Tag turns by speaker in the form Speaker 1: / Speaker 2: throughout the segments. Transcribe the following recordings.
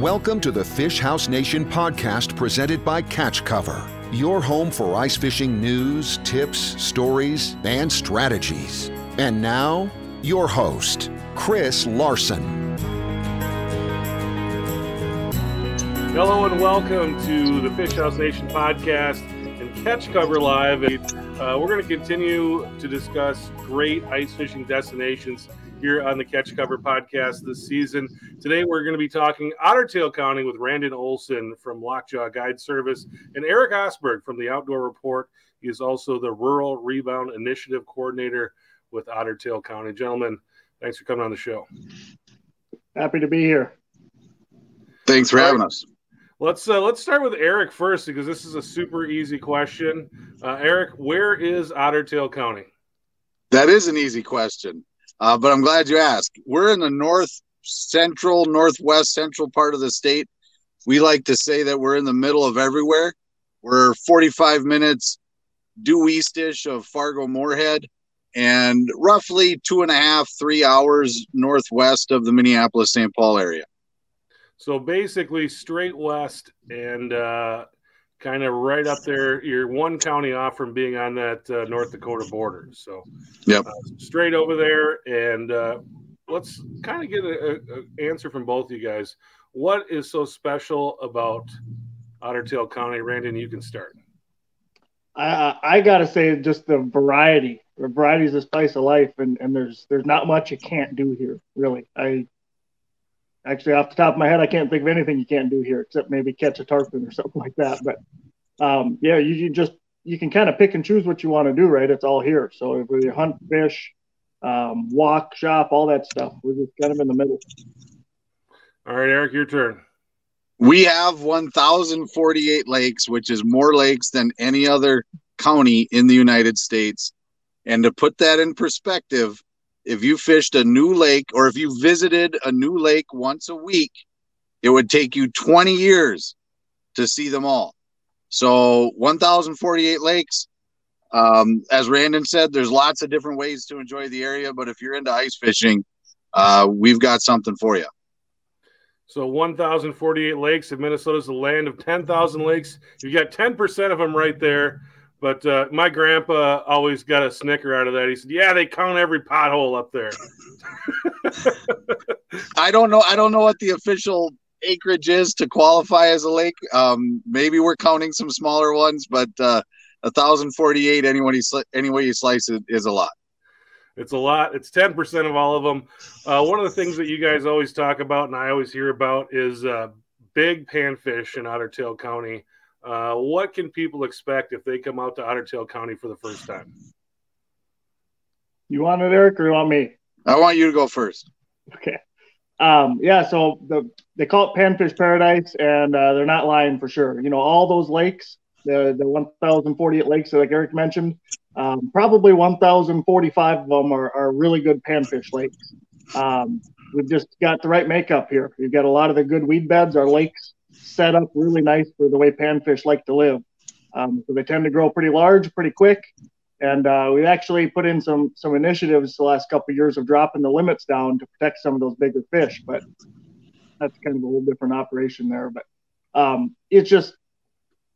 Speaker 1: Welcome to the Fish House Nation podcast presented by Catch Cover, your home for ice fishing news, tips, stories, and strategies. And now, your host, Chris Larson.
Speaker 2: Hello and welcome to the Fish House Nation podcast and Catch Cover Live. Uh, we're going to continue to discuss great ice fishing destinations here on the Catch Cover podcast this season. Today, we're going to be talking Ottertail County with Randon Olson from Lockjaw Guide Service and Eric Osberg from the Outdoor Report. He is also the Rural Rebound Initiative Coordinator with Ottertail County. Gentlemen, thanks for coming on the show.
Speaker 3: Happy to be here.
Speaker 4: Thanks for having us.
Speaker 2: Let's uh, let's start with Eric first because this is a super easy question. Uh, Eric, where is Ottertail County?
Speaker 4: That is an easy question. Uh, but I'm glad you asked. We're in the north central, northwest central part of the state. We like to say that we're in the middle of everywhere. We're 45 minutes due eastish of Fargo Moorhead and roughly two and a half, three hours northwest of the Minneapolis St. Paul area.
Speaker 2: So basically, straight west and uh, kind of right up there. You're one county off from being on that uh, North Dakota border. So,
Speaker 4: yep,
Speaker 2: uh, straight over there. And uh, let's kind of get an answer from both of you guys. What is so special about Ottertail County? Randon, you can start.
Speaker 3: I, I gotta say, just the variety. The variety is the spice of life, and, and there's there's not much you can't do here. Really, I actually off the top of my head, I can't think of anything you can't do here except maybe catch a tarpon or something like that. But um, yeah, you, you, just you can kind of pick and choose what you want to do, right? It's all here. So if you hunt, fish, um, walk, shop, all that stuff, we're just kind of in the middle.
Speaker 2: All right, Eric, your turn.
Speaker 4: We have 1,048 lakes, which is more lakes than any other county in the United States. And to put that in perspective, if you fished a new lake or if you visited a new lake once a week, it would take you 20 years to see them all. So 1,048 lakes. Um, as Randon said, there's lots of different ways to enjoy the area, but if you're into ice fishing, uh, we've got something for you.
Speaker 2: So 1,048 lakes, and Minnesota's the land of 10,000 lakes. You got 10% of them right there. But uh, my grandpa always got a snicker out of that. He said, "Yeah, they count every pothole up there."
Speaker 4: I don't know. I don't know what the official acreage is to qualify as a lake. Um, maybe we're counting some smaller ones, but uh, 1,048 anyone you sli- any way you slice it is a lot.
Speaker 2: It's a lot. It's 10% of all of them. Uh, one of the things that you guys always talk about and I always hear about is uh, big panfish in Ottertail County. Uh, what can people expect if they come out to Ottertail County for the first time?
Speaker 3: You want it, Eric, or you want me?
Speaker 4: I want you to go first.
Speaker 3: Okay. Um, yeah, so the they call it Panfish Paradise, and uh, they're not lying for sure. You know, all those lakes, the the 1,048 lakes, like Eric mentioned, um, probably 1,045 of them are, are really good panfish lakes. Um, we've just got the right makeup here. We've got a lot of the good weed beds. Our lakes set up really nice for the way panfish like to live. Um, so they tend to grow pretty large, pretty quick. And uh, we actually put in some some initiatives the last couple of years of dropping the limits down to protect some of those bigger fish. But that's kind of a whole different operation there. But um, it's just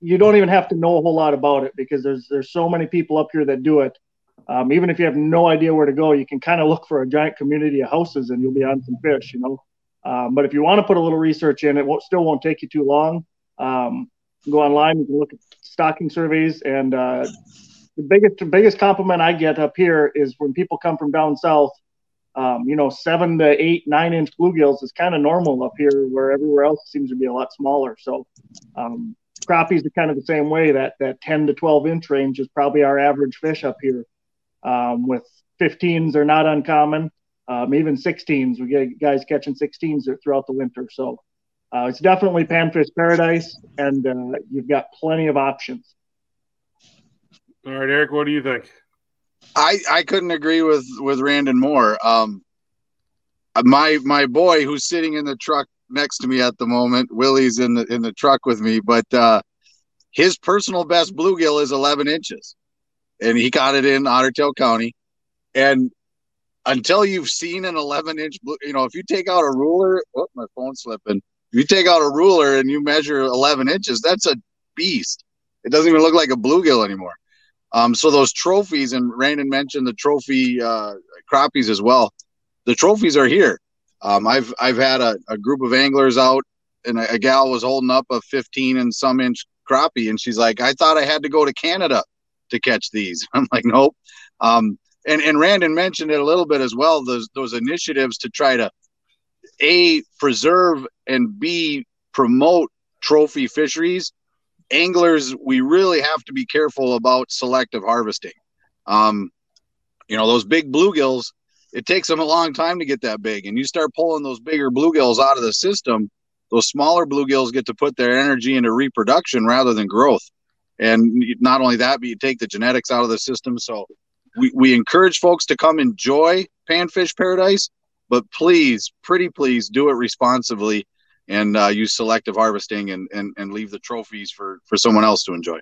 Speaker 3: you don't even have to know a whole lot about it because there's there's so many people up here that do it. Um, even if you have no idea where to go, you can kind of look for a giant community of houses and you'll be on some fish, you know. Um, but if you want to put a little research in, it won't, still won't take you too long. Um, go online, you can look at stocking surveys, and uh, the biggest the biggest compliment I get up here is when people come from down south. Um, you know, seven to eight, nine inch bluegills is kind of normal up here, where everywhere else seems to be a lot smaller. So, um, crappies are kind of the same way. That that 10 to 12 inch range is probably our average fish up here. Um, with 15s are not uncommon um, even 16s. We get guys catching 16s throughout the winter. So uh, it's definitely panfish paradise, and uh, you've got plenty of options.
Speaker 2: All right, Eric, what do you think?
Speaker 4: I I couldn't agree with with Randon more. Um, my my boy who's sitting in the truck next to me at the moment, Willie's in the in the truck with me, but uh, his personal best bluegill is 11 inches, and he got it in Ottertail County. And until you've seen an 11 inch, you know, if you take out a ruler, oh, my phone's slipping. If you take out a ruler and you measure 11 inches, that's a beast. It doesn't even look like a bluegill anymore. Um, so those trophies, and Randon mentioned the trophy uh, crappies as well. The trophies are here. Um, I've I've had a, a, group of anglers out, and a, a, gal was holding up a 15 and some inch crappie, and she's like, "I thought I had to go to Canada to catch these." I'm like, "Nope." Um, and and Randon mentioned it a little bit as well. Those those initiatives to try to a preserve and b promote trophy fisheries anglers we really have to be careful about selective harvesting um, you know those big bluegills it takes them a long time to get that big and you start pulling those bigger bluegills out of the system those smaller bluegills get to put their energy into reproduction rather than growth and not only that but you take the genetics out of the system so we, we encourage folks to come enjoy panfish paradise but please, pretty please, do it responsibly and uh, use selective harvesting and, and and leave the trophies for for someone else to enjoy.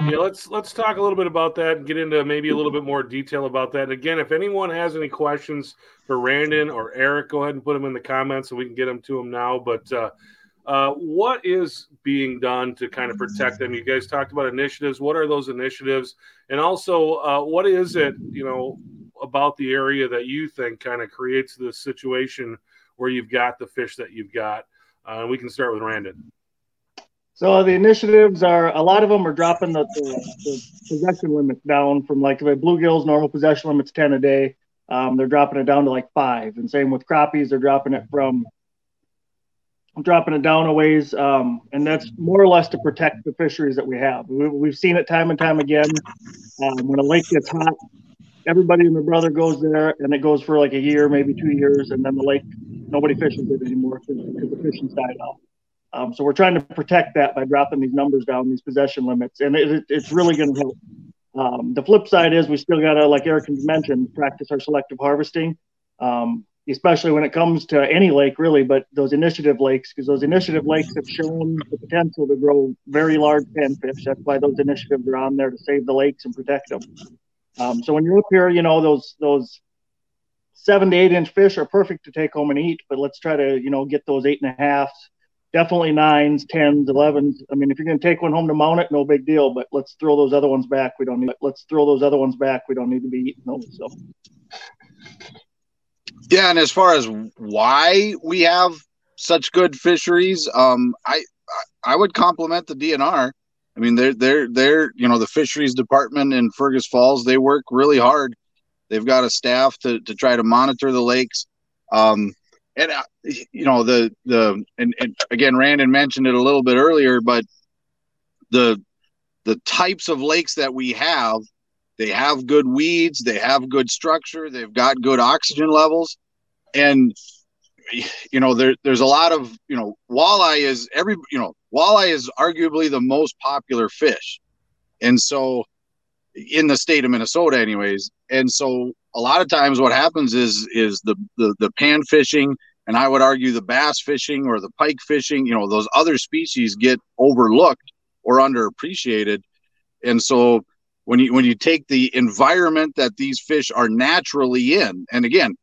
Speaker 2: Yeah, let's let's talk a little bit about that and get into maybe a little bit more detail about that. And again, if anyone has any questions for Randon or Eric, go ahead and put them in the comments so we can get them to them now. But uh, uh, what is being done to kind of protect them? You guys talked about initiatives. What are those initiatives? And also, uh, what is it? You know, about the area that you think kind of creates this situation where you've got the fish that you've got? Uh, we can start with Randon.
Speaker 3: So the initiatives are a lot of them are dropping the, the, the possession limits down from like the bluegills normal possession limits ten a day. Um, they're dropping it down to like five, and same with crappies. They're dropping it from dropping it down a ways, um, and that's more or less to protect the fisheries that we have. We, have seen it time and time again. Um, when a lake gets hot, everybody and their brother goes there, and it goes for like a year, maybe two years, and then the lake nobody fishes it anymore because the fishing's died out. Um, so we're trying to protect that by dropping these numbers down, these possession limits, and it, it's really going to help. Um, the flip side is we still got to, like Eric mentioned, practice our selective harvesting, um, especially when it comes to any lake, really, but those initiative lakes, because those initiative lakes have shown the potential to grow very large panfish. That's why those initiatives are on there to save the lakes and protect them. Um, so when you're up here, you know those those seven to eight inch fish are perfect to take home and eat. But let's try to you know get those eight and a halfs, definitely nines, tens, elevens. I mean, if you're going to take one home to mount it, no big deal. But let's throw those other ones back. We don't need. Let's throw those other ones back. We don't need to be eating those. So.
Speaker 4: Yeah, and as far as why we have such good fisheries, um, I I would compliment the DNR. I mean, they're they're they're you know the fisheries department in Fergus Falls. They work really hard. They've got a staff to to try to monitor the lakes. Um, and uh, you know the the and, and again, Randon mentioned it a little bit earlier, but the the types of lakes that we have, they have good weeds, they have good structure, they've got good oxygen levels, and you know there, there's a lot of you know walleye is every you know walleye is arguably the most popular fish. And so in the state of minnesota anyways. And so a lot of times what happens is is the the, the pan fishing and i would argue the bass fishing or the pike fishing you know those other species get overlooked or underappreciated. And so when you when you take the environment that these fish are naturally in and again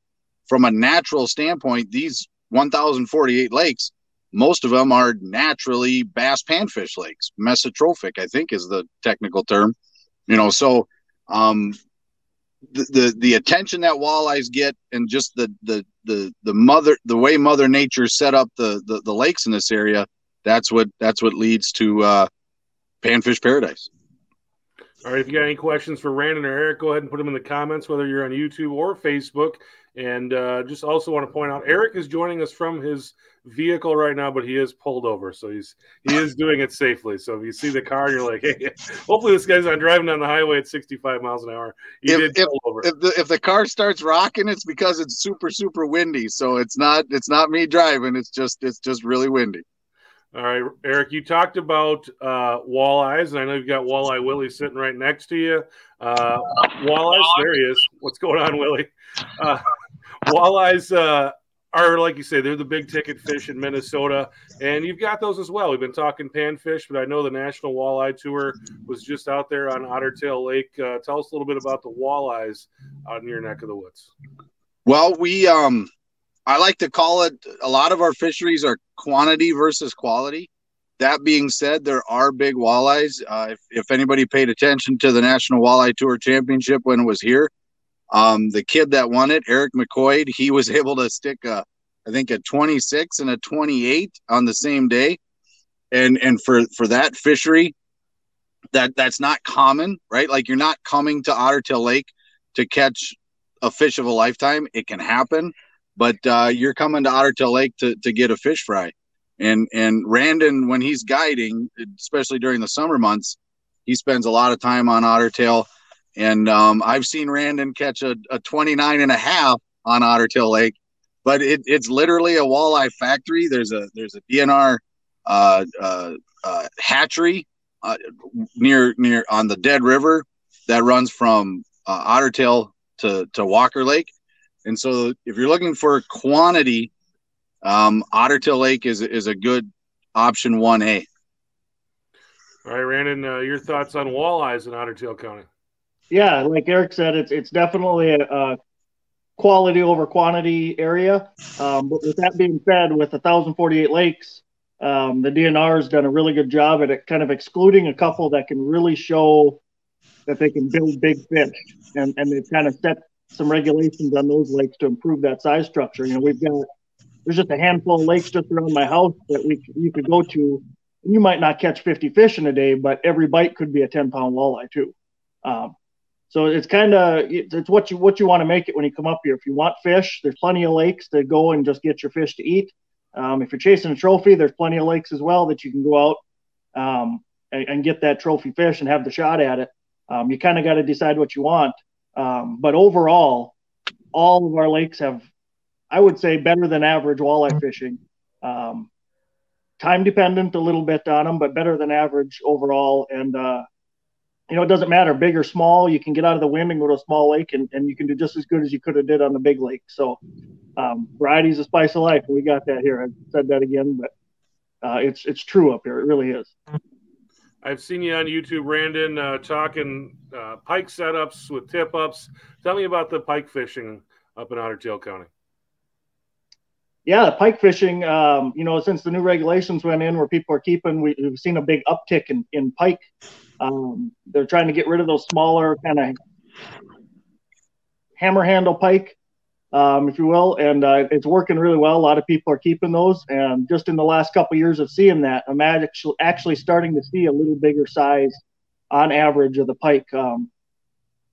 Speaker 4: from a natural standpoint, these 1,048 lakes, most of them are naturally bass panfish lakes. Mesotrophic, I think, is the technical term. You know, so um, the, the the attention that walleyes get, and just the the the the mother the way Mother Nature set up the the, the lakes in this area, that's what that's what leads to uh, panfish paradise.
Speaker 2: All right, if you got any questions for Randon or Eric, go ahead and put them in the comments, whether you're on YouTube or Facebook. And uh, just also want to point out, Eric is joining us from his vehicle right now, but he is pulled over, so he's he is doing it safely. So if you see the car, you're like, hey, hopefully this guy's not driving down the highway at 65 miles an hour. He
Speaker 4: if, did if, over. If the if the car starts rocking, it's because it's super super windy. So it's not it's not me driving. It's just it's just really windy.
Speaker 2: All right, Eric, you talked about uh, walleyes, and I know you've got Walleye Willie sitting right next to you. Uh, walleyes, there he is. What's going on, Willie? Uh, walleyes uh, are, like you say, they're the big ticket fish in Minnesota, and you've got those as well. We've been talking panfish, but I know the National Walleye Tour was just out there on Ottertail Lake. Uh, tell us a little bit about the walleyes out in your neck of the woods.
Speaker 4: Well, we um, I like to call it a lot of our fisheries are quantity versus quality. That being said, there are big walleyes. Uh, if, if anybody paid attention to the National Walleye Tour Championship when it was here, um, the kid that won it, Eric McCoy, he was able to stick a, I think a 26 and a 28 on the same day. And and for for that fishery, that that's not common, right? Like you're not coming to Ottertail Lake to catch a fish of a lifetime. It can happen, but uh, you're coming to Ottertail Lake to to get a fish fry. And and Randon, when he's guiding, especially during the summer months, he spends a lot of time on Ottertail and um, I've seen Randon catch a, a 29 and a half on Ottertail Lake, but it, it's literally a walleye factory. There's a there's a DNR uh, uh, uh, hatchery uh, near near on the Dead River that runs from uh, Ottertail to to Walker Lake, and so if you're looking for quantity, um, Ottertail Lake is is a good option one A.
Speaker 2: All right, Randon, uh, your thoughts on walleyes in Ottertail County?
Speaker 3: yeah, like Eric said, it's it's definitely a, a quality over quantity area. Um, but with that being said, with 1,048 lakes, um, the DNR has done a really good job at it, kind of excluding a couple that can really show that they can build big fish, and and they've kind of set some regulations on those lakes to improve that size structure. You know, we've got there's just a handful of lakes just around my house that we you could go to. You might not catch 50 fish in a day, but every bite could be a 10 pound walleye too. Um, so it's kind of it's what you what you want to make it when you come up here. If you want fish, there's plenty of lakes to go and just get your fish to eat. Um, if you're chasing a trophy, there's plenty of lakes as well that you can go out um, and, and, get that trophy fish and have the shot at it. Um, you kind of got to decide what you want. Um, but overall, all of our lakes have, I would say, better than average walleye fishing. Um, time dependent a little bit on them, but better than average overall. And uh, you know, it doesn't matter, big or small. You can get out of the wind and go to a small lake, and, and you can do just as good as you could have did on the big lake. So, um, variety is a spice of life. We got that here. I said that again, but uh, it's it's true up here. It really is.
Speaker 2: I've seen you on YouTube, Randon, uh, talking uh, pike setups with tip ups. Tell me about the pike fishing up in Otter Tail County.
Speaker 3: Yeah, pike fishing. Um, you know, since the new regulations went in, where people are keeping, we, have seen a big uptick in in pike um, they're trying to get rid of those smaller kind of hammer handle pike, um, if you will, and uh, it's working really well. A lot of people are keeping those, and just in the last couple of years of seeing that, I'm actually actually starting to see a little bigger size on average of the pike. Um,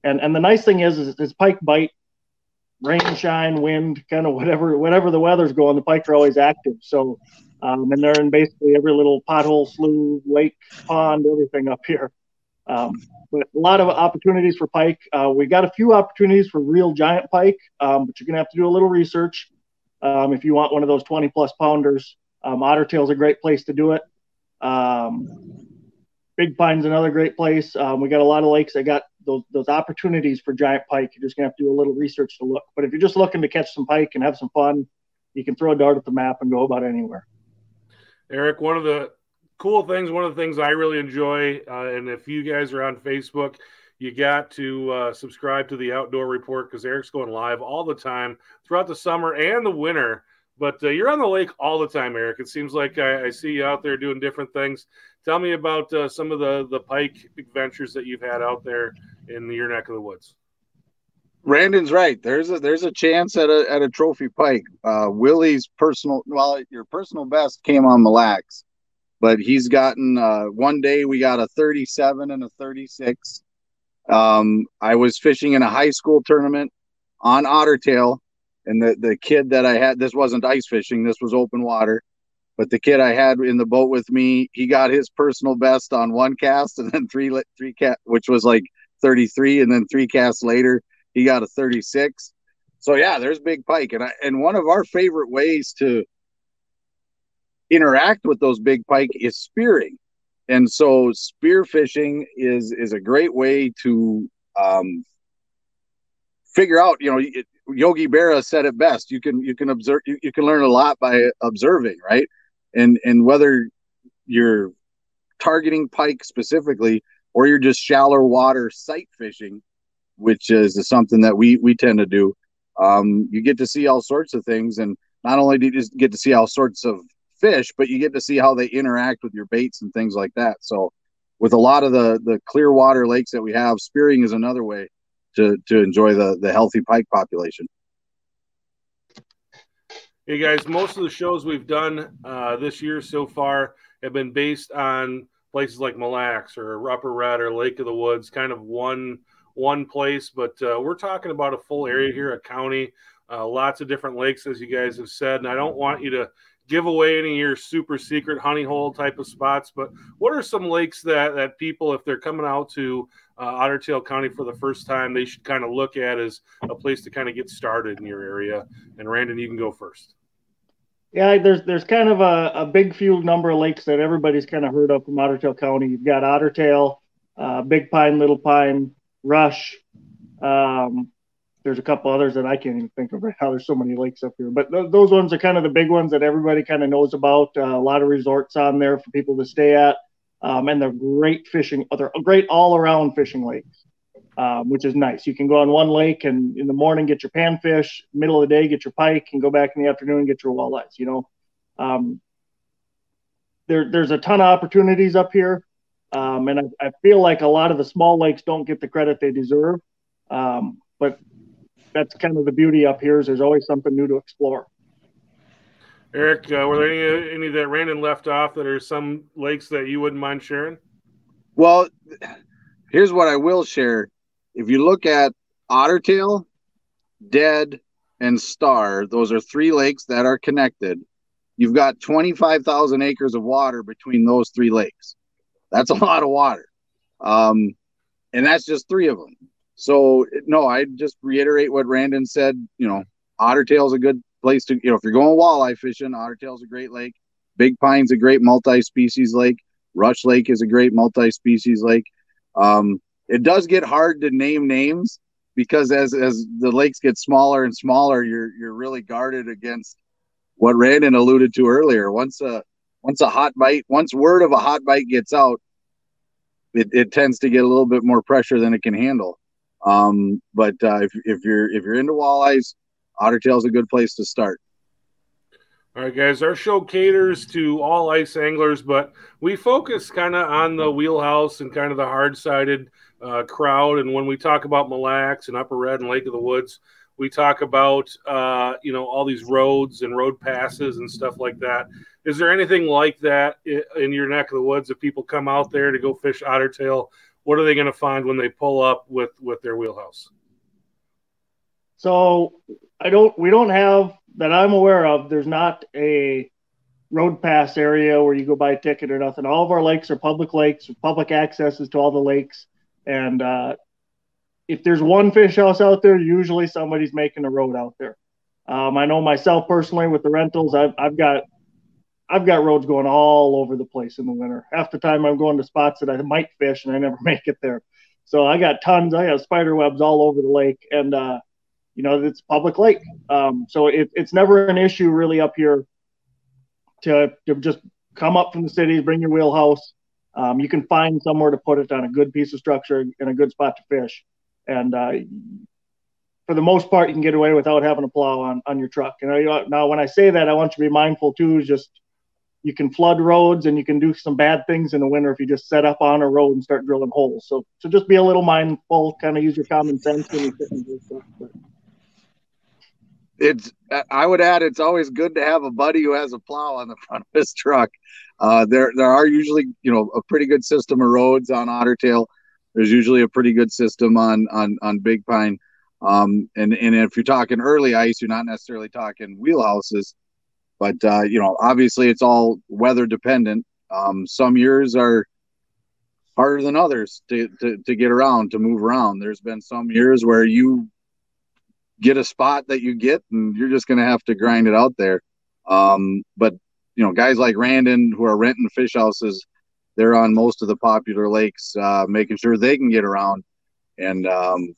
Speaker 3: and and the nice thing is, is, is pike bite, rain, shine, wind, kind of whatever whatever the weather's going, the pike are always active. So um, and they're in basically every little pothole, slough, lake, pond, everything up here. Um, a lot of opportunities for pike. Uh, we got a few opportunities for real giant pike, um, but you're gonna have to do a little research um, if you want one of those 20 plus pounders. Um, Ottertail is a great place to do it. Um, Big Pine's another great place. Um, we got a lot of lakes that got those those opportunities for giant pike. You're just gonna have to do a little research to look. But if you're just looking to catch some pike and have some fun, you can throw a dart at the map and go about anywhere.
Speaker 2: Eric, one of the cool things, one of the things I really enjoy, uh, and if you guys are on Facebook, you got to uh, subscribe to the Outdoor Report because Eric's going live all the time throughout the summer and the winter. But uh, you're on the lake all the time, Eric. It seems like I, I see you out there doing different things. Tell me about uh, some of the the pike adventures that you've had out there in your neck of the woods.
Speaker 4: Randon's right. There's a there's a chance at a at a trophy pike. Uh, Willie's personal well, your personal best came on Mille Lacs, but he's gotten uh, one day we got a 37 and a 36. Um, I was fishing in a high school tournament on Ottertail, and the the kid that I had this wasn't ice fishing, this was open water. But the kid I had in the boat with me, he got his personal best on one cast, and then three three cat, which was like 33, and then three casts later he got a 36. So yeah, there's big pike, and I, and one of our favorite ways to interact with those big pike is spearing, and so spear fishing is is a great way to um, figure out. You know, it, Yogi Berra said it best. You can you can observe you, you can learn a lot by observing, right? And and whether you're targeting pike specifically or you're just shallow water sight fishing which is something that we we tend to do. um, you get to see all sorts of things. And not only do you just get to see all sorts of fish, but you get to see how they interact with your baits and things like that. So, with a lot of the the clear water lakes that we have, spearing is another way to to enjoy the the healthy pike population.
Speaker 2: Hey guys, most of the shows we've done uh, this year so far have been based on places like Mille Lacs or Upper Red or Lake of the Woods, kind of one one place. But uh, we're talking about a full area here, a county, uh, lots of different lakes, as you guys have said. And I don't want you to give away any of your super secret honey hole type of spots, but what are some lakes that that people, if they're coming out to uh, Otter Tail County for the first time, they should kind of look at as a place to kind of get started in your area? And Randon, you can go first.
Speaker 3: Yeah, there's there's kind of a, a big few number of lakes that everybody's kind of heard of from Otter Tail County. You've got Otter Tail, uh, Big Pine, Little Pine, Rush. Um, there's a couple others that I can't even think of right now. There's so many lakes up here, but th- those ones are kind of the big ones that everybody kind of knows about. Uh, a lot of resorts on there for people to stay at, um, and they're great fishing. They're great all-around fishing lakes, um, which is nice. You can go on one lake and in the morning get your panfish, middle of the day get your pike, and go back in the afternoon and get your walleyes. You know, um, there, there's a ton of opportunities up here. Um, and I, I, feel like a lot of the small lakes don't get the credit they deserve. Um, but that's kind of the beauty up here is there's always something new to explore.
Speaker 2: Eric, uh, were there any, any that Randon left off that are some lakes that you wouldn't mind sharing?
Speaker 4: Well, here's what I will share. If you look at Ottertail, Dead, and Star, those are three lakes that are connected. You've got 25,000 acres of water between those three lakes. That's a lot of water. Um, and that's just three of them. So no, I just reiterate what Randon said. You know, Ottertail is a good place to. You know, if you're going walleye fishing, Ottertail is a great lake. Big Pine's a great multi-species lake. Rush Lake is a great multi-species lake. Um, it does get hard to name names because as as the lakes get smaller and smaller, you're you're really guarded against what Randon alluded to earlier. Once a once a hot bite, once word of a hot bite gets out, it, it tends to get a little bit more pressure than it can handle. Um, but uh, if, if you're if you're into walleyes, Ottertail is a good place to start.
Speaker 2: All right, guys, our show caters to all ice anglers, but we focus kind of on the wheelhouse and kind of the hard sided uh, crowd. And when we talk about Mille Lacs and Upper Red and Lake of the Woods, we talk about uh, you know all these roads and road passes and stuff like that. Is there anything like that in your neck of the woods if people come out there to go fish ottertail what are they going to find when they pull up with with their wheelhouse?
Speaker 3: So I don't. We don't have that I'm aware of. There's not a road pass area where you go buy a ticket or nothing. All of our lakes are public lakes, public accesses to all the lakes, and uh, if there's one fish house out there, usually somebody's making a road out there. Um, I know myself personally with the rentals, I've, I've got I've got roads going all over the place in the winter. Half the time I'm going to spots that I might fish and I never make it there. So I got tons. I got spider webs all over the lake, and uh, you know it's public lake. Um, so it, it's never an issue really up here to to just come up from the cities, bring your wheelhouse. Um, you can find somewhere to put it on a good piece of structure in a good spot to fish, and uh, for the most part, you can get away without having a plow on, on your truck. Know, now when I say that, I want you to be mindful too. Is just you can flood roads and you can do some bad things in the winter if you just set up on a road and start drilling holes. So, so just be a little mindful, kind of use your common sense when you fit into stuff. But.
Speaker 4: It's, I would add, it's always good to have a buddy who has a plow on the front of his truck. Uh, there, there are usually, you know, a pretty good system of roads on Ottertail. There's usually a pretty good system on, on, on Big Pine. Um, and, and if you're talking early ice, you're not necessarily talking wheelhouses but uh, you know, obviously, it's all weather dependent. Um, some years are harder than others to, to, to get around, to move around. There's been some years where you get a spot that you get, and you're just going to have to grind it out there. Um, but you know, guys like Randon who are renting fish houses, they're on most of the popular lakes, uh, making sure they can get around, and um,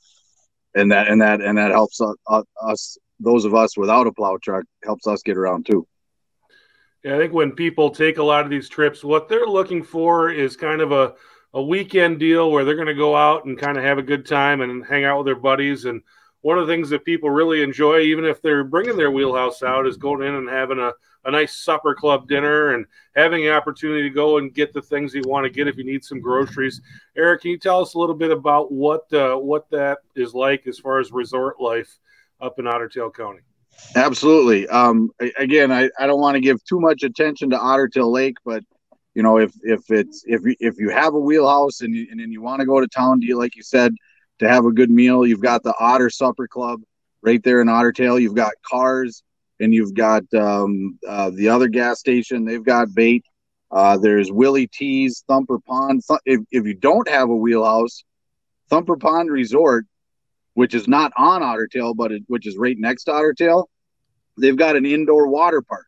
Speaker 4: and that and that and that helps us, us those of us without a plow truck helps us get around too.
Speaker 2: Yeah, I think when people take a lot of these trips, what they're looking for is kind of a, a weekend deal where they're going to go out and kind of have a good time and hang out with their buddies. And one of the things that people really enjoy, even if they're bringing their wheelhouse out, is going in and having a, a nice supper club dinner and having the opportunity to go and get the things you want to get if you need some groceries. Eric, can you tell us a little bit about what uh, what that is like as far as resort life up in Otter Tail County?
Speaker 4: Absolutely. Um, again, I, I don't want to give too much attention to Otter Tail Lake, but you know, if if it's if you, if you have a wheelhouse and you, and then you want to go to town, do you like you said to have a good meal? You've got the Otter Supper Club right there in Otter Tail. You've got cars and you've got um, uh, the other gas station. They've got bait. Uh, there's Willie T's, Thumper Pond. If, if you don't have a wheelhouse, Thumper Pond Resort, which is not on Otter Tail, but it, which is right next to Otter Tail, they've got an indoor water park.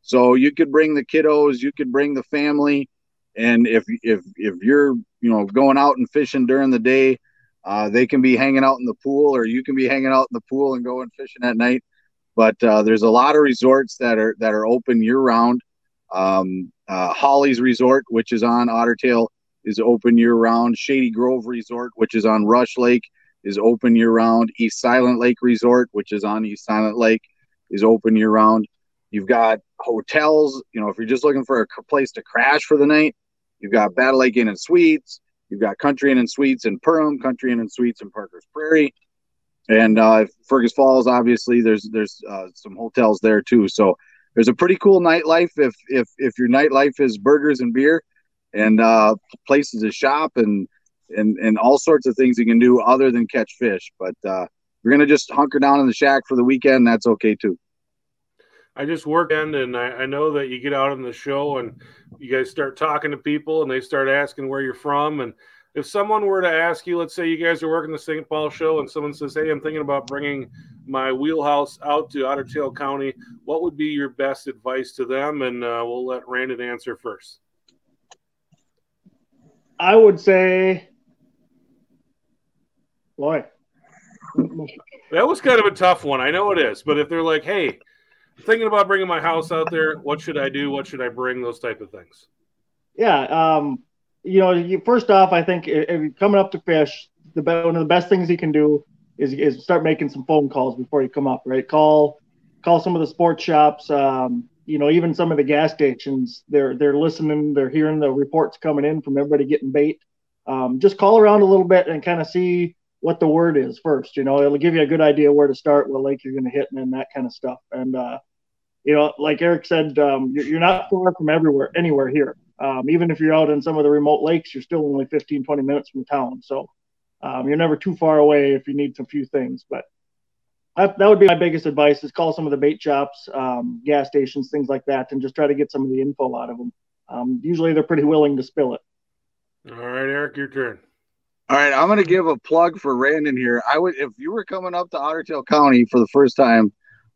Speaker 4: So you could bring the kiddos, you could bring the family, and if if if you're you know going out and fishing during the day, uh, they can be hanging out in the pool, or you can be hanging out in the pool and going fishing at night. But uh, there's a lot of resorts that are that are open year round. Um, uh, Holly's Resort, which is on Otter Tail, is open year round. Shady Grove Resort, which is on Rush Lake, is open year round. East Silent Lake Resort, which is on East Silent Lake, is open year round. You've got hotels. You know, if you're just looking for a place to crash for the night, you've got Battle Lake Inn and Suites. You've got Country Inn and Suites in Perham, Country Inn and Suites in Parker's Prairie, and uh, Fergus Falls. Obviously, there's there's uh, some hotels there too. So there's a pretty cool nightlife if if if your nightlife is burgers and beer, and uh, places to shop and and and all sorts of things you can do other than catch fish. But uh, you're gonna just hunker down in the shack for the weekend. That's okay too.
Speaker 2: I just work in, and I, I, know that you get out on the show and you guys start talking to people, and they start asking where you're from. And if someone were to ask you, let's say you guys are working the St. Paul show, and someone says, "Hey, I'm thinking about bringing my wheelhouse out to Otter Tail County," what would be your best advice to them? And uh, we'll let Randon answer first.
Speaker 3: I would say, boy,
Speaker 2: that was kind of a tough one. I know it is, but if they're like, "Hey," thinking about bringing my house out there. What should I do? What should I bring? Those type of things.
Speaker 3: Yeah. Um, you know, you, first off, I think if you're coming up to fish, the one of the best things you can do is, is start making some phone calls before you come up. Right, call call some of the sports shops. Um, you know, even some of the gas stations. They're they're listening. They're hearing the reports coming in from everybody getting bait. Um, just call around a little bit and kind of see what the word is first. You know, it'll give you a good idea where to start, what lake you're going to hit, and that kind of stuff. And uh, you know, like Eric said, um, you're, you're, not far from everywhere, anywhere here. Um, even if you're out in some of the remote lakes, you're still only 15, 20 minutes from town. So um, you're never too far away if you need a few things. But that, that would be my biggest advice: is call some of the bait shops, um, gas stations, things like that, and just try to get some of the info out of them. Um, usually, they're pretty willing to spill it.
Speaker 2: All right, Eric, your turn.
Speaker 4: All right, I'm going to give a plug for Randon here. I would, if you were coming up to Otter Tail County for the first time,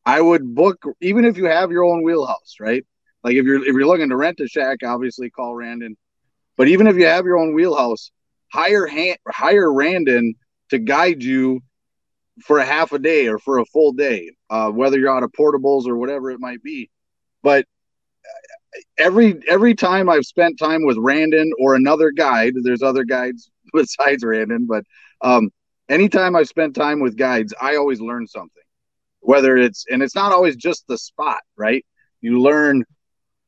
Speaker 4: I would book even if you have your own wheelhouse, right? Like if you're if you're looking to rent a shack, obviously call Randon. But even if you have your own wheelhouse, hire hand, hire Randon to guide you for a half a day or for a full day, uh, whether you're out of portables or whatever it might be. But every every time I've spent time with Randon or another guide, there's other guides besides Randon, but um, anytime I've spent time with guides, I always learn something whether it's and it's not always just the spot, right? You learn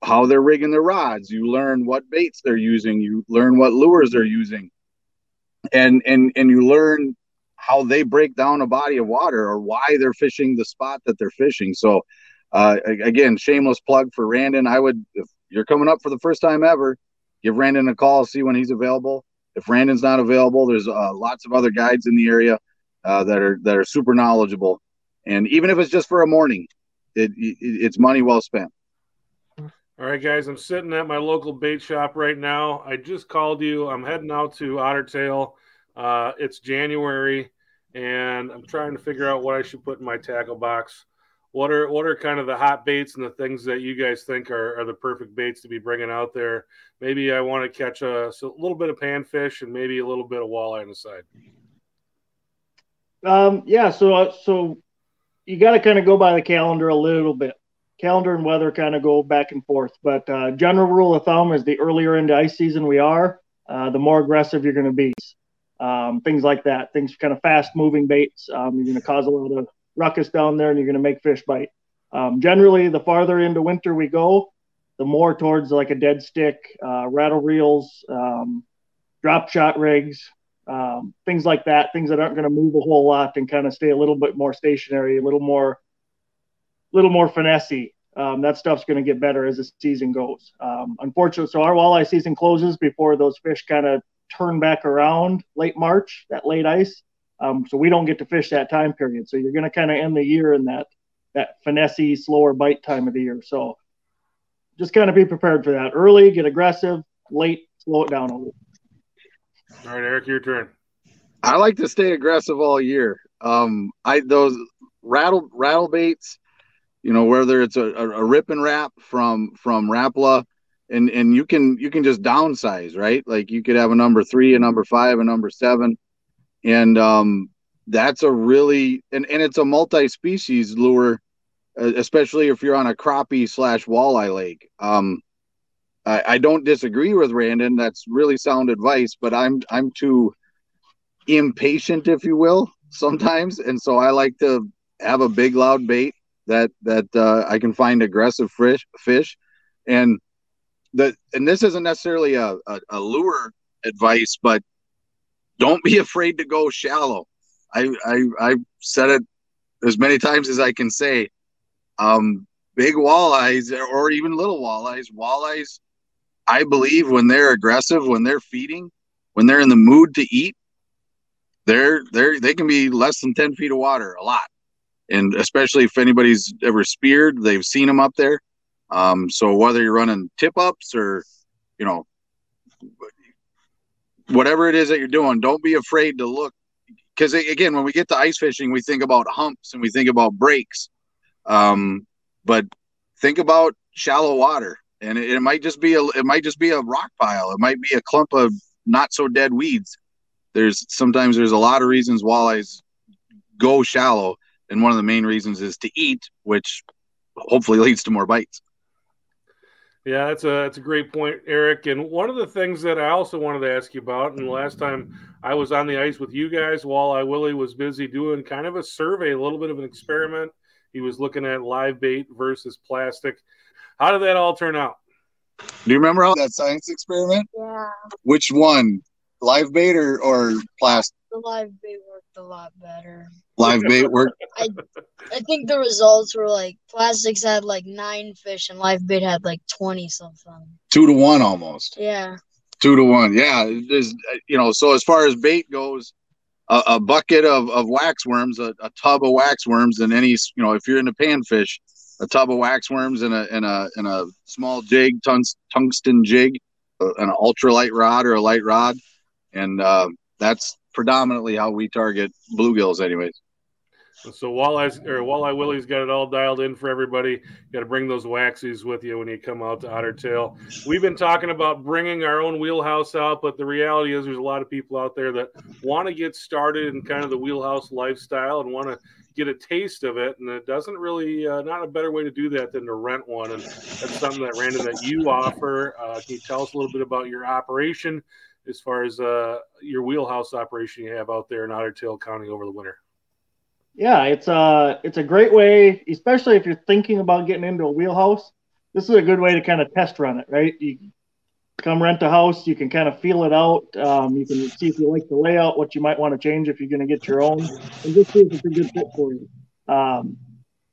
Speaker 4: how they're rigging their rods, you learn what baits they're using, you learn what lures they're using, and and and you learn how they break down a body of water or why they're fishing the spot that they're fishing. So, uh, again, shameless plug for Randon. I would, if you're coming up for the first time ever, give Randon a call, see when he's available. If Randon's not available, there's uh, lots of other guides in the area uh, that are that are super knowledgeable and even if it's just for a morning, it, it it's money well spent.
Speaker 2: All right, guys, I'm sitting at my local bait shop right now. I just called you. I'm heading out to Otter Tail. Uh, it's January, and I'm trying to figure out what I should put in my tackle box. What are what are kind of the hot baits and the things that you guys think are, are the perfect baits to be bringing out there? Maybe I want to catch a, a little bit of panfish and maybe a little bit of walleye on the side.
Speaker 3: Um, yeah, so uh, so you got to kind of go by the calendar a little bit. Calendar and weather kind of go back and forth, but uh, general rule of thumb is the earlier into ice season we are, uh, the more aggressive you're going to be. um, things like that. Things kind of fast moving baits. Um, you're going to cause a lot of ruckus down there, and you're going to make fish bite. Um, generally, the farther into winter we go, the more towards like a dead stick, uh, rattle reels, um, drop shot rigs, um, things like that. Things that aren't going to move a whole lot and kind of stay a little bit more stationary, a little more, little more finessey. Um, that stuff's going to get better as the season goes. Um, unfortunately, so our walleye season closes before those fish kind of turn back around late March, that late ice. Um, so we don't get to fish that time period. So you're going to kind of end the year in that that finessey, slower bite time of the year. So just kind of be prepared for that. Early, get aggressive. Late, slow it down a little.
Speaker 2: All right, Eric, your turn.
Speaker 4: I like to stay aggressive all year. Um, I those rattle rattle baits, you know, whether it's a, a, a Rippin' Rap from from Rapala, and and you can you can just downsize, right? Like you could have a number three, a number five, a number seven, and um, that's a really and and it's a multi-species lure, especially if you're on a crappie slash walleye lake. Um, I, I don't disagree with Randon. That's really sound advice, but I'm I'm too impatient, if you will, sometimes, and so I like to have a big loud bait that that uh, I can find aggressive fish fish, and the and this isn't necessarily a, a, a lure advice, but don't be afraid to go shallow. I I I said it as many times as I can say. Um, big walleyes or even little walleyes, walleyes I believe when they're aggressive, when they're feeding, when they're in the mood to eat, they're they're they can be less than 10 feet of water a lot. And especially if anybody's ever speared, they've seen them up there. Um, so whether you're running tip ups or, you know, whatever it is that you're doing, don't be afraid to look. Because again, when we get to ice fishing, we think about humps and we think about breaks. Um, but think about shallow water and it, it, might just be a it might just be a rock pile. It might be a clump of not so dead weeds. There's sometimes there's a lot of reasons walleyes go shallow, and one of the main reasons is to eat, which hopefully leads to more bites.
Speaker 2: Yeah, that's a that's a great point, Eric. And one of the things that I also wanted to ask you about, and last time I was on the ice with you guys, Walleye Willie was busy doing kind of a survey, a little bit of an experiment. He was looking at live bait versus plastic. How did that all turn out?
Speaker 4: Do you remember all that science experiment?
Speaker 5: Yeah.
Speaker 4: Which one? Live bait or, or plastic?
Speaker 5: The live bait worked a lot better.
Speaker 4: Live bait worked?
Speaker 5: I I think the results were like plastics had like nine fish and live bait had like 20 something.
Speaker 4: Two to one almost.
Speaker 5: Yeah.
Speaker 4: Two to one. Yeah. There's, you know, so as far as bait goes, a, a bucket of, of wax worms, a, a tub of wax worms, and any, you know, if you're in the panfish, a tub of wax worms and a and a and a small jig, tungsten jig, uh, an ultralight rod or a light rod, and uh, that's predominantly how we target bluegills, anyways.
Speaker 2: So walleye or walleye Willie's got it all dialed in for everybody. You got to bring those waxies with you when you come out to Otter Tail. We've been talking about bringing our own wheelhouse out, but the reality is there's a lot of people out there that want to get started in kind of the wheelhouse lifestyle and want to get a taste of it. And it doesn't really, uh, not a better way to do that than to rent one. And that's something that, Randon, that you offer. Uh, can you tell us a little bit about your operation as far as uh, your wheelhouse operation you have out there in Otter Tail County over the winter?
Speaker 3: Yeah, it's a uh, it's a great way, especially if you're thinking about getting into a wheelhouse. This is a good way to kind of test run it, right? You come rent a house. You can kind of feel it out. Um, you can see if you like the layout, what you might want to change if you're going to get your own, and just see if it's a good fit for you. Um,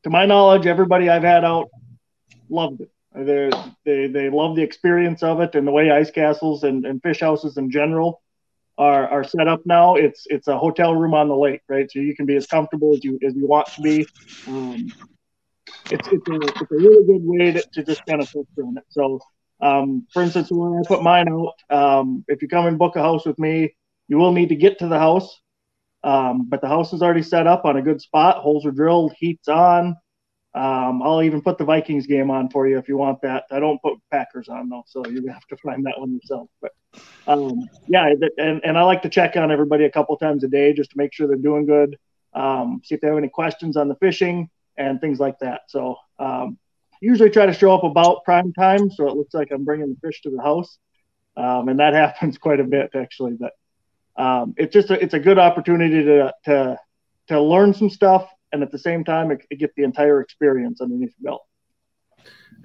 Speaker 3: to my knowledge, everybody I've had out loved it. They they they love the experience of it and the way ice castles and, and fish houses in general are, are set up now. It's it's a hotel room on the lake, right? So you can be as comfortable as you as you want to be. Um, it's it's a, it's a really good way to, to just kind of focus on it. So um, for instance, when I put mine out, um, if you come and book a house with me, you will need to get to the house. Um, but the house is already set up on a good spot. Holes are drilled, heat's on. Um, I'll even put the Vikings game on for you if you want that. I don't put Packers on though, so you have to find that one yourself. But um, yeah, and, and I like to check on everybody a couple times a day just to make sure they're doing good. Um, see if they have any questions on the fishing and things like that. So um, usually try to show up about prime time, so it looks like I'm bringing the fish to the house, um, and that happens quite a bit actually. But um, it's just a, it's a good opportunity to to to learn some stuff and at the same time it, it get the entire experience underneath the belt.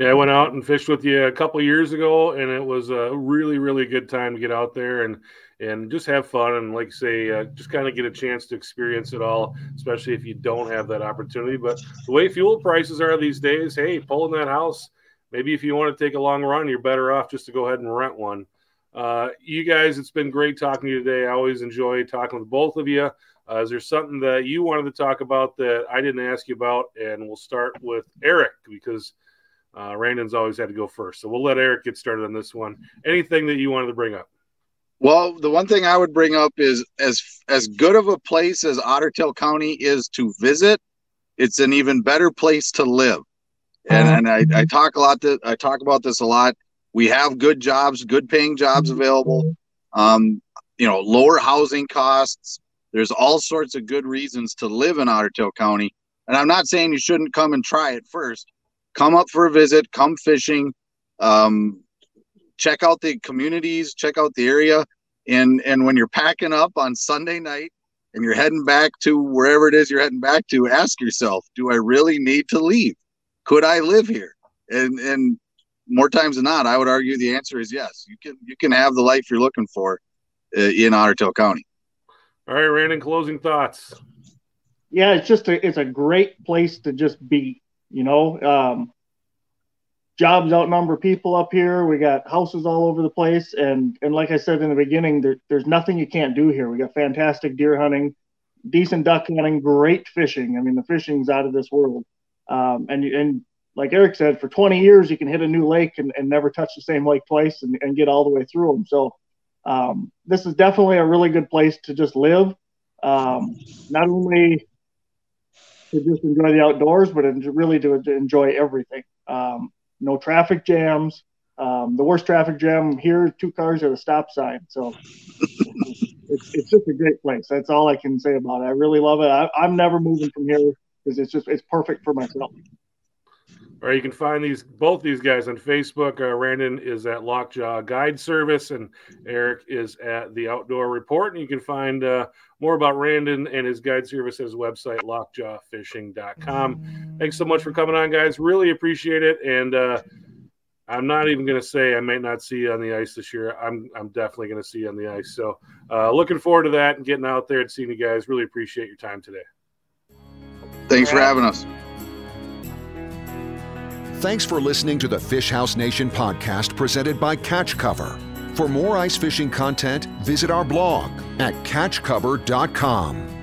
Speaker 2: Yeah, I went out and fished with you a couple years ago, and it was a really, really good time to get out there and and just have fun and, like say, uh, just kind of get a chance to experience it all, especially if you don't have that opportunity. But the way fuel prices are these days, hey, pulling that house, maybe if you want to take a long run, you're better off just to go ahead and rent one. Uh, you guys, it's been great talking to you today. I always enjoy talking with both of you. Uh, is there something that you wanted to talk about that I didn't ask you about? And we'll start with Eric because uh, Randon's always had to go first. So we'll let Eric get started on this one. Anything that you wanted to bring up?
Speaker 4: Well, the one thing I would bring up is as as good of a place as Otter Tail County is to visit, it's an even better place to live. And, and I, I talk a lot to, I talk about this a lot. We have good jobs, good paying jobs available. Um, you know, lower housing costs. There's all sorts of good reasons to live in Otter Tail County. And I'm not saying you shouldn't come and try it first. Come up for a visit, come fishing, um, check out the communities, check out the area. And and when you're packing up on Sunday night and you're heading back to wherever it is you're heading back to, ask yourself, do I really need to leave? Could I live here? And and more times than not, I would argue the answer is yes. You can you can have the life you're looking for uh, in Otter Tail County.
Speaker 2: All right, Randon, closing thoughts.
Speaker 3: Yeah, it's just a it's a great place to just be. You know, um, jobs outnumber people up here. We got houses all over the place, and and like I said in the beginning, there, there's nothing you can't do here. We got fantastic deer hunting, decent duck hunting, great fishing. I mean, the fishing's out of this world. Um, and and like Eric said, for 20 years you can hit a new lake and, and never touch the same lake twice and, and get all the way through them. So um, this is definitely a really good place to just live. Um, not only to just enjoy the outdoors, but really to, enjoy everything. Um, no traffic jams. Um, the worst traffic jam here, two cars at a stop sign. So it's, it's just a great place. That's all I can say about it. I really love it. I, I'm never moving from here because it's just it's perfect for myself.
Speaker 2: Or you can find these both these guys on Facebook. Uh, Randon is at Lockjaw Guide Service, and Eric is at the Outdoor Report. And you can find uh, more about Randon and his guide service at his website, lockjawfishing.com. Thanks so much for coming on, guys. Really appreciate it. And uh, I'm not even going to say I might not see you on the ice this year. I'm I'm definitely going to see you on the ice. So uh, looking forward to that and getting out there and seeing you guys. Really appreciate your time today.
Speaker 4: Thanks for having us.
Speaker 1: Thanks for listening to the Fish House Nation podcast presented by Catch Cover. For more ice fishing content, visit our blog at catchcover.com.